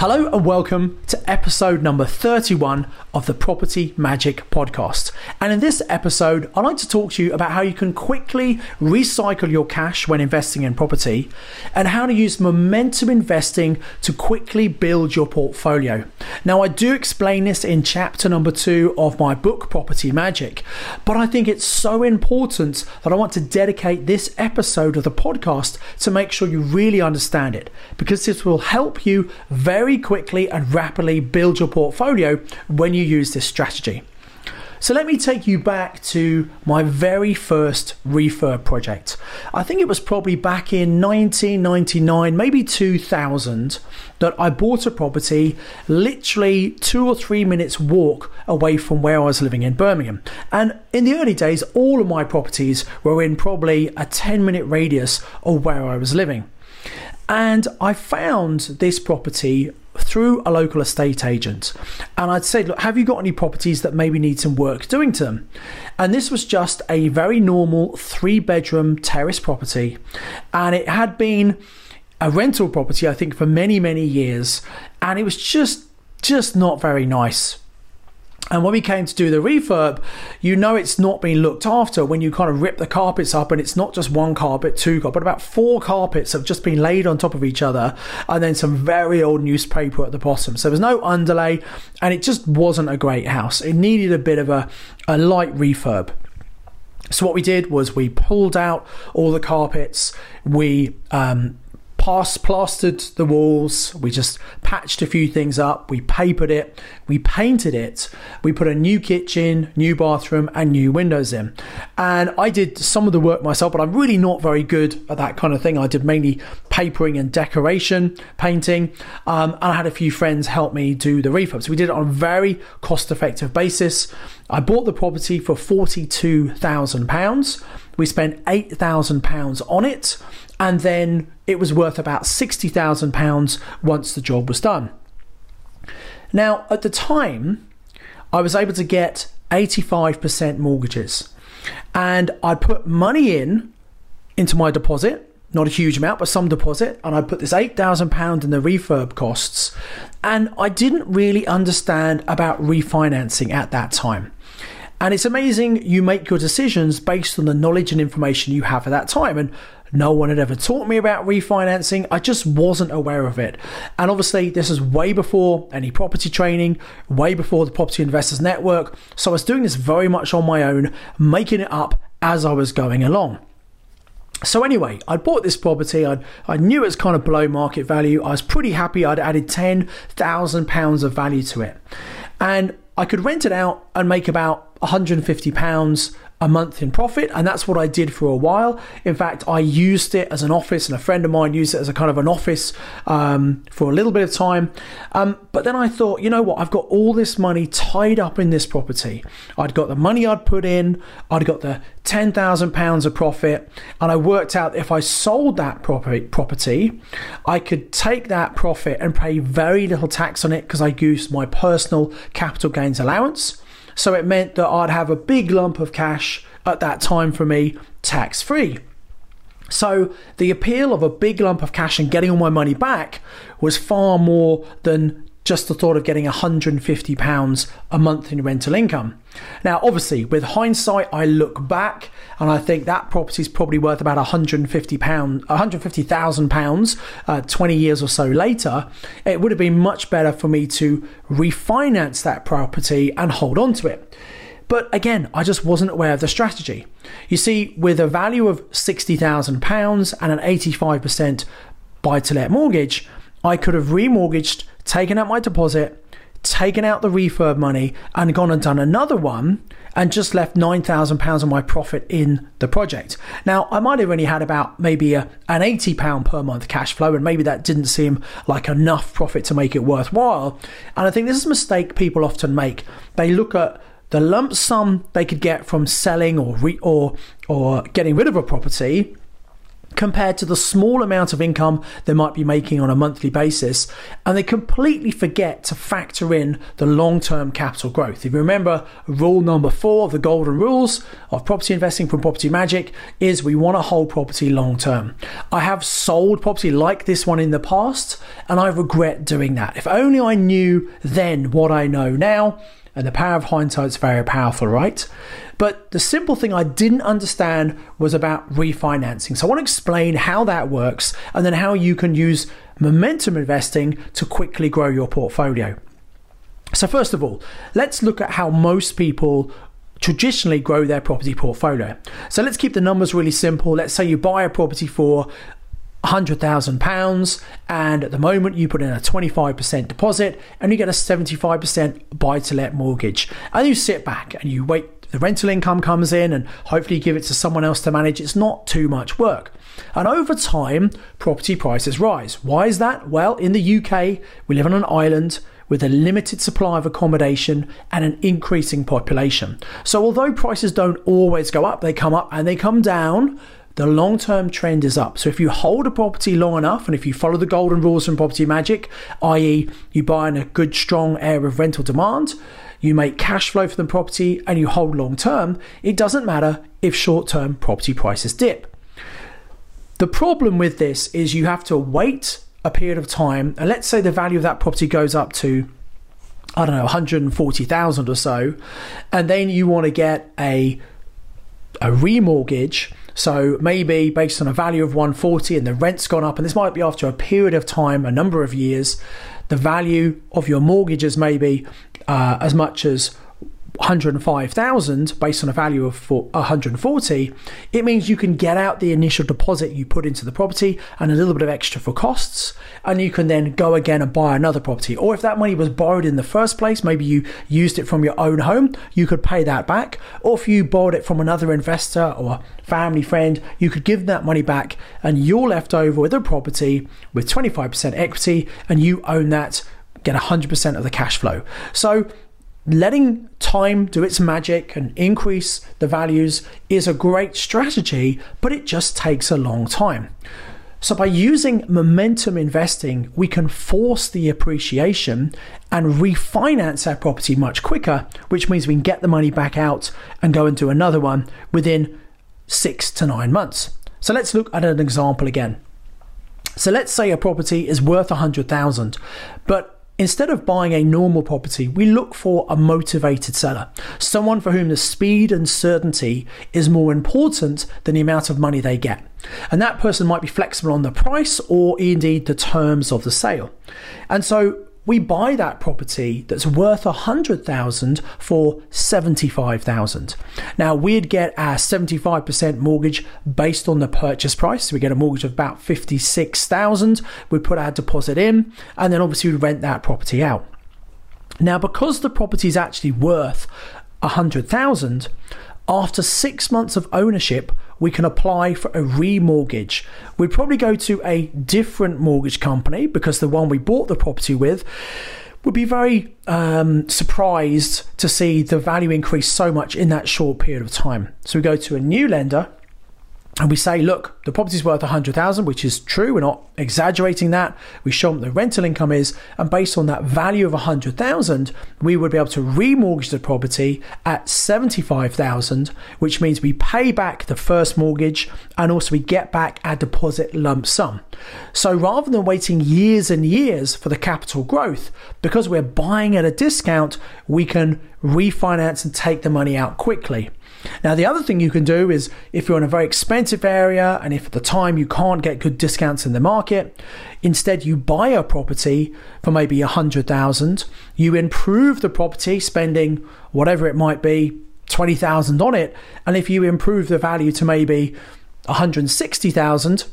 Hello and welcome to episode number 31 of the Property Magic podcast. And in this episode, I'd like to talk to you about how you can quickly recycle your cash when investing in property and how to use momentum investing to quickly build your portfolio. Now, I do explain this in chapter number two of my book, Property Magic, but I think it's so important that I want to dedicate this episode of the podcast to make sure you really understand it because this will help you very very quickly and rapidly build your portfolio when you use this strategy. So let me take you back to my very first refurb project. I think it was probably back in 1999, maybe 2000, that I bought a property literally two or three minutes walk away from where I was living in Birmingham. And in the early days, all of my properties were in probably a 10 minute radius of where I was living. And I found this property through a local estate agent. And I'd say, look, have you got any properties that maybe need some work doing to them? And this was just a very normal three bedroom terrace property. And it had been a rental property, I think, for many, many years. And it was just, just not very nice. And when we came to do the refurb, you know it's not being looked after when you kind of rip the carpets up and it's not just one carpet, two carpet, but about four carpets have just been laid on top of each other and then some very old newspaper at the bottom. So there was no underlay and it just wasn't a great house. It needed a bit of a, a light refurb. So what we did was we pulled out all the carpets, we um, past plastered the walls, we just patched a few things up, we papered it, we painted it, we put a new kitchen, new bathroom, and new windows in. And I did some of the work myself, but I'm really not very good at that kind of thing. I did mainly papering and decoration, painting, um, and I had a few friends help me do the refurb. So we did it on a very cost effective basis. I bought the property for £42,000. We spent £8,000 on it and then it was worth about £60,000 once the job was done. Now, at the time, I was able to get 85% mortgages, and I put money in into my deposit, not a huge amount, but some deposit, and I put this £8,000 in the refurb costs, and I didn't really understand about refinancing at that time. And it's amazing you make your decisions based on the knowledge and information you have at that time. And no one had ever taught me about refinancing. I just wasn't aware of it. And obviously, this is way before any property training, way before the Property Investors Network. So I was doing this very much on my own, making it up as I was going along. So anyway, I bought this property. I I knew it was kind of below market value. I was pretty happy. I'd added ten thousand pounds of value to it, and I could rent it out and make about 150 pounds a month in profit. And that's what I did for a while. In fact, I used it as an office, and a friend of mine used it as a kind of an office um, for a little bit of time. Um, but then I thought, you know what? I've got all this money tied up in this property. I'd got the money I'd put in, I'd got the £10,000 of profit, and I worked out if I sold that property, I could take that profit and pay very little tax on it because I used my personal capital gains allowance. So it meant that I'd have a big lump of cash at that time for me tax free. So the appeal of a big lump of cash and getting all my money back was far more than just the thought of getting £150 a month in rental income. Now, obviously, with hindsight, I look back and I think that property is probably worth about £150, £150,000 uh, 20 years or so later. It would have been much better for me to refinance that property and hold on to it. But again, I just wasn't aware of the strategy. You see, with a value of £60,000 and an 85% buy to let mortgage, I could have remortgaged taken out my deposit, taken out the refurb money, and gone and done another one and just left £9,000 of my profit in the project. Now, I might have only had about maybe a, an £80 per month cash flow, and maybe that didn't seem like enough profit to make it worthwhile. And I think this is a mistake people often make. They look at the lump sum they could get from selling or re- or or getting rid of a property compared to the small amount of income they might be making on a monthly basis. And they completely forget to factor in the long term capital growth. If you remember, rule number four of the golden rules of property investing from Property Magic is we want to hold property long term. I have sold property like this one in the past, and I regret doing that. If only I knew then what I know now. And the power of hindsight is very powerful, right? But the simple thing I didn't understand was about refinancing. So I want to explain how that works and then how you can use momentum investing to quickly grow your portfolio. So, first of all, let's look at how most people traditionally grow their property portfolio. So let's keep the numbers really simple. Let's say you buy a property for £100,000 and at the moment you put in a 25% deposit and you get a 75% buy to let mortgage. And you sit back and you wait the rental income comes in and hopefully you give it to someone else to manage. It's not too much work. And over time, property prices rise. Why is that? Well, in the UK, we live on an island with a limited supply of accommodation and an increasing population. So, although prices don't always go up, they come up and they come down. The long term trend is up. So, if you hold a property long enough and if you follow the golden rules from Property Magic, i.e., you buy in a good, strong area of rental demand, you make cash flow for the property, and you hold long term, it doesn't matter if short term property prices dip. The problem with this is you have to wait a period of time, and let's say the value of that property goes up to I don't know, 140,000 or so, and then you want to get a a remortgage. So maybe based on a value of 140 and the rent's gone up, and this might be after a period of time, a number of years, the value of your mortgages maybe uh, as much as 105,000 based on a value of 140, it means you can get out the initial deposit you put into the property and a little bit of extra for costs, and you can then go again and buy another property. Or if that money was borrowed in the first place, maybe you used it from your own home, you could pay that back. Or if you borrowed it from another investor or family friend, you could give that money back, and you're left over with a property with 25% equity, and you own that get 100% of the cash flow. So letting time do its magic and increase the values is a great strategy, but it just takes a long time. So, by using momentum investing, we can force the appreciation and refinance our property much quicker, which means we can get the money back out and go and do another one within six to nine months. So, let's look at an example again. So, let's say a property is worth 100,000, but Instead of buying a normal property, we look for a motivated seller, someone for whom the speed and certainty is more important than the amount of money they get. And that person might be flexible on the price or indeed the terms of the sale. And so we buy that property that's worth a hundred thousand for seventy-five thousand. Now we'd get our seventy-five percent mortgage based on the purchase price. So we get a mortgage of about fifty-six thousand. We put our deposit in, and then obviously we rent that property out. Now, because the property is actually worth a hundred thousand, after six months of ownership, we can apply for a remortgage. We'd probably go to a different mortgage company because the one we bought the property with would be very um, surprised to see the value increase so much in that short period of time. So we go to a new lender and we say, look, the property's worth 100,000, which is true. We're not exaggerating that. We show them the rental income is, and based on that value of 100,000, we would be able to remortgage the property at 75,000, which means we pay back the first mortgage and also we get back our deposit lump sum. So rather than waiting years and years for the capital growth, because we're buying at a discount, we can refinance and take the money out quickly. Now, the other thing you can do is if you're in a very expensive area and if at the time you can't get good discounts in the market, instead you buy a property for maybe a hundred thousand, you improve the property, spending whatever it might be, twenty thousand on it, and if you improve the value to maybe 160,000,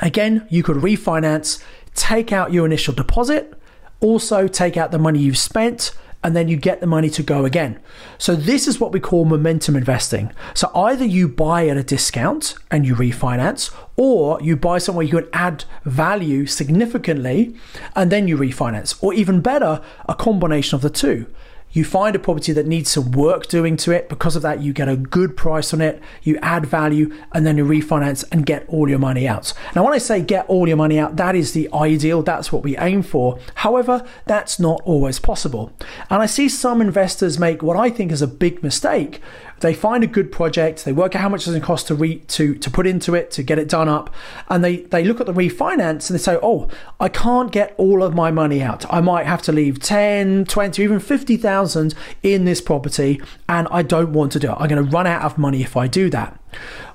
again, you could refinance, take out your initial deposit, also take out the money you've spent and then you get the money to go again. So this is what we call momentum investing. So either you buy at a discount and you refinance, or you buy somewhere you can add value significantly and then you refinance, or even better, a combination of the two. You find a property that needs some work doing to it. Because of that, you get a good price on it, you add value, and then you refinance and get all your money out. Now, when I say get all your money out, that is the ideal, that's what we aim for. However, that's not always possible. And I see some investors make what I think is a big mistake, they find a good project, they work out how much going to cost to re- to to put into it to get it done up, and they they look at the refinance and they say, "Oh, I can't get all of my money out. I might have to leave 10, 20, even 50,000 in this property and I don't want to do it. I'm going to run out of money if I do that."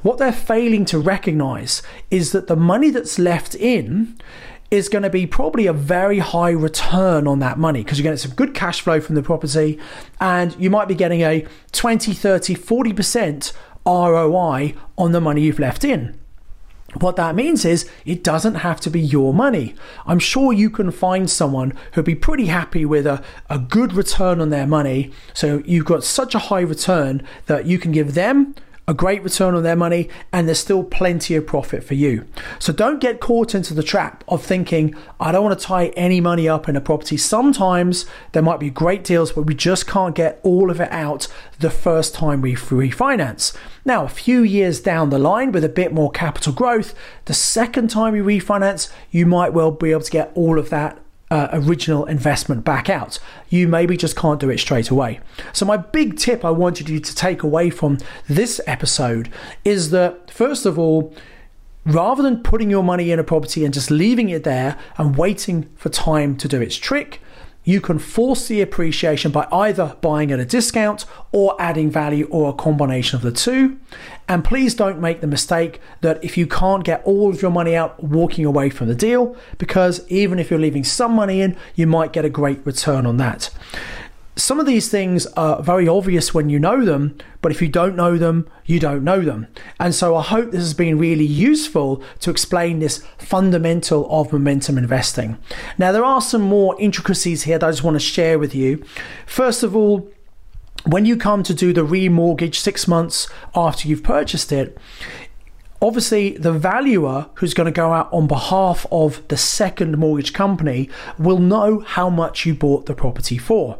What they're failing to recognize is that the money that's left in is going to be probably a very high return on that money because you're getting some good cash flow from the property and you might be getting a 20, 30, 40% ROI on the money you've left in. What that means is it doesn't have to be your money. I'm sure you can find someone who'd be pretty happy with a, a good return on their money. So you've got such a high return that you can give them a great return on their money, and there's still plenty of profit for you. So don't get caught into the trap of thinking, I don't want to tie any money up in a property. Sometimes there might be great deals, but we just can't get all of it out the first time we refinance. Now, a few years down the line with a bit more capital growth, the second time you refinance, you might well be able to get all of that uh, original investment back out. You maybe just can't do it straight away. So, my big tip I wanted you to take away from this episode is that, first of all, rather than putting your money in a property and just leaving it there and waiting for time to do its trick, you can force the appreciation by either buying at a discount or adding value or a combination of the two. And please don't make the mistake that if you can't get all of your money out, walking away from the deal, because even if you're leaving some money in, you might get a great return on that some of these things are very obvious when you know them, but if you don't know them, you don't know them. And so I hope this has been really useful to explain this fundamental of momentum investing. Now, there are some more intricacies here that I just want to share with you. First of all, when you come to do the remortgage six months after you've purchased it, obviously the valuer who's going to go out on behalf of the second mortgage company will know how much you bought the property for.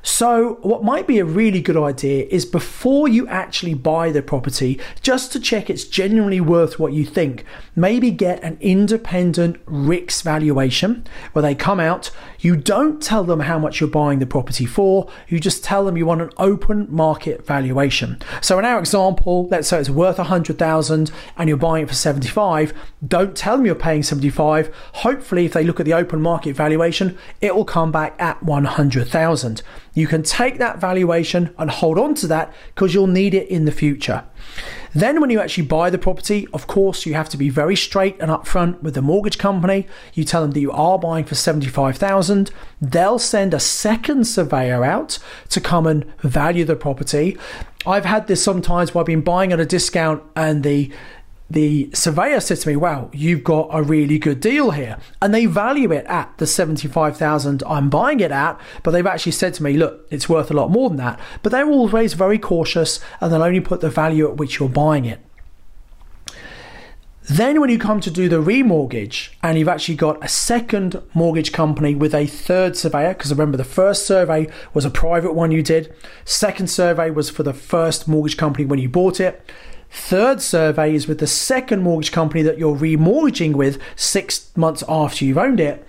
So, what might be a really good idea is before you actually buy the property, just to check it's genuinely worth what you think, maybe get an independent RICS valuation where they come out. You don't tell them how much you're buying the property for, you just tell them you want an open market valuation. So, in our example, let's say it's worth 100,000 and you're buying it for 75, don't tell them you're paying 75. Hopefully, if they look at the open market valuation, it will come back at 100,000. You can take that valuation and hold on to that because you'll need it in the future. Then, when you actually buy the property, of course, you have to be very straight and upfront with the mortgage company. You tell them that you are buying for 75,000. They'll send a second surveyor out to come and value the property. I've had this sometimes where I've been buying at a discount and the the surveyor said to me, Wow, you've got a really good deal here. And they value it at the 75,000 I'm buying it at, but they've actually said to me, Look, it's worth a lot more than that. But they're always very cautious and they'll only put the value at which you're buying it. Then, when you come to do the remortgage and you've actually got a second mortgage company with a third surveyor, because remember the first survey was a private one you did, second survey was for the first mortgage company when you bought it. Third survey is with the second mortgage company that you're remortgaging with six months after you've owned it.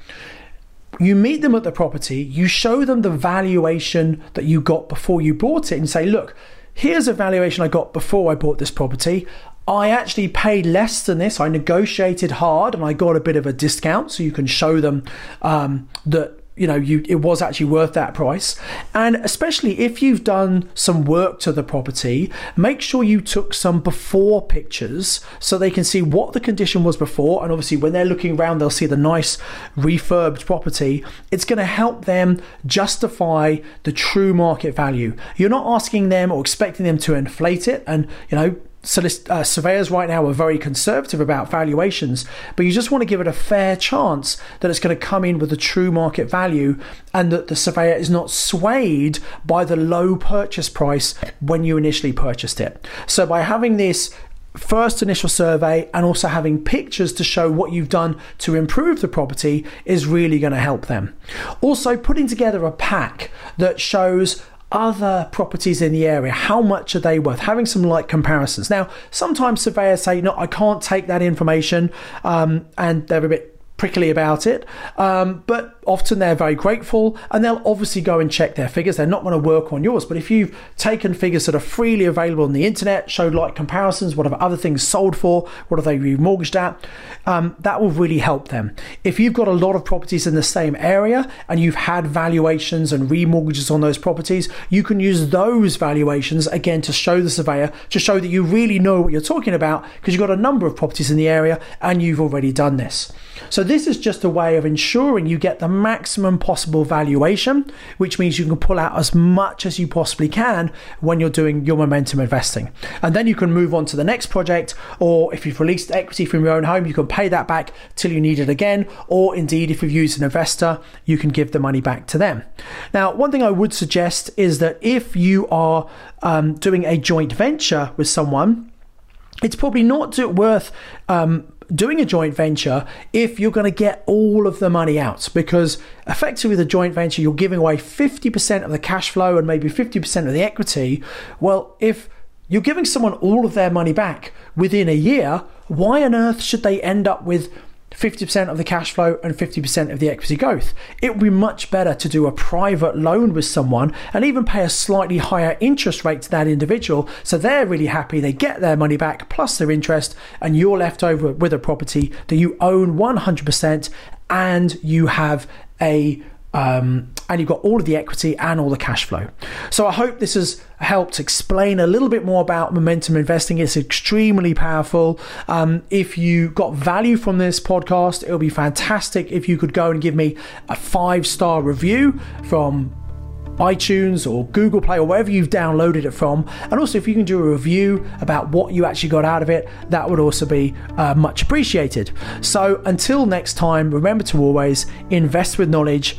You meet them at the property, you show them the valuation that you got before you bought it, and say, Look, here's a valuation I got before I bought this property. I actually paid less than this. I negotiated hard and I got a bit of a discount, so you can show them um, that you know you it was actually worth that price. And especially if you've done some work to the property make sure you took some before pictures so they can see what the condition was before. And obviously when they're looking around they'll see the nice refurbed property. It's going to help them justify the true market value. You're not asking them or expecting them to inflate it and you know so uh, surveyors right now are very conservative about valuations, but you just want to give it a fair chance that it's going to come in with the true market value and that the surveyor is not swayed by the low purchase price when you initially purchased it. So by having this first initial survey and also having pictures to show what you've done to improve the property is really going to help them. Also, putting together a pack that shows other properties in the area how much are they worth? Having some like comparisons. Now sometimes surveyors say no i can't take that information um, and they're a bit prickly about it. Um, but often they're very grateful and they'll obviously go and check their figures. They're not going to work on yours. But if you've taken figures that are freely available on the internet, showed like comparisons, what have other things sold for, what have they remortgaged at, um, that will really help them. If you've got a lot of properties in the same area and you've had valuations and remortgages on those properties, you can use those valuations again to show the surveyor to show that you really know what you're talking about because you've got a number of properties in the area and you've already done this. So this is just a way of ensuring you get the maximum possible valuation, which means you can pull out as much as you possibly can when you're doing your momentum investing. And then you can move on to the next project, or if you've released equity from your own home, you can pay that back till you need it again, or indeed, if you've used an investor, you can give the money back to them. Now, one thing I would suggest is that if you are um, doing a joint venture with someone, it's probably not worth um, doing a joint venture if you're going to get all of the money out because effectively with a joint venture you're giving away 50% of the cash flow and maybe 50% of the equity. Well if you're giving someone all of their money back within a year why on earth should they end up with 50% of the cash flow and 50% of the equity growth. It would be much better to do a private loan with someone and even pay a slightly higher interest rate to that individual so they're really happy, they get their money back plus their interest, and you're left over with a property that you own 100% and you have a um, and you've got all of the equity and all the cash flow. So I hope this has helped explain a little bit more about momentum investing. It's extremely powerful. Um, if you got value from this podcast, it would be fantastic if you could go and give me a five star review from iTunes or Google Play or wherever you've downloaded it from. And also, if you can do a review about what you actually got out of it, that would also be uh, much appreciated. So, until next time, remember to always invest with knowledge,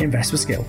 invest with skill.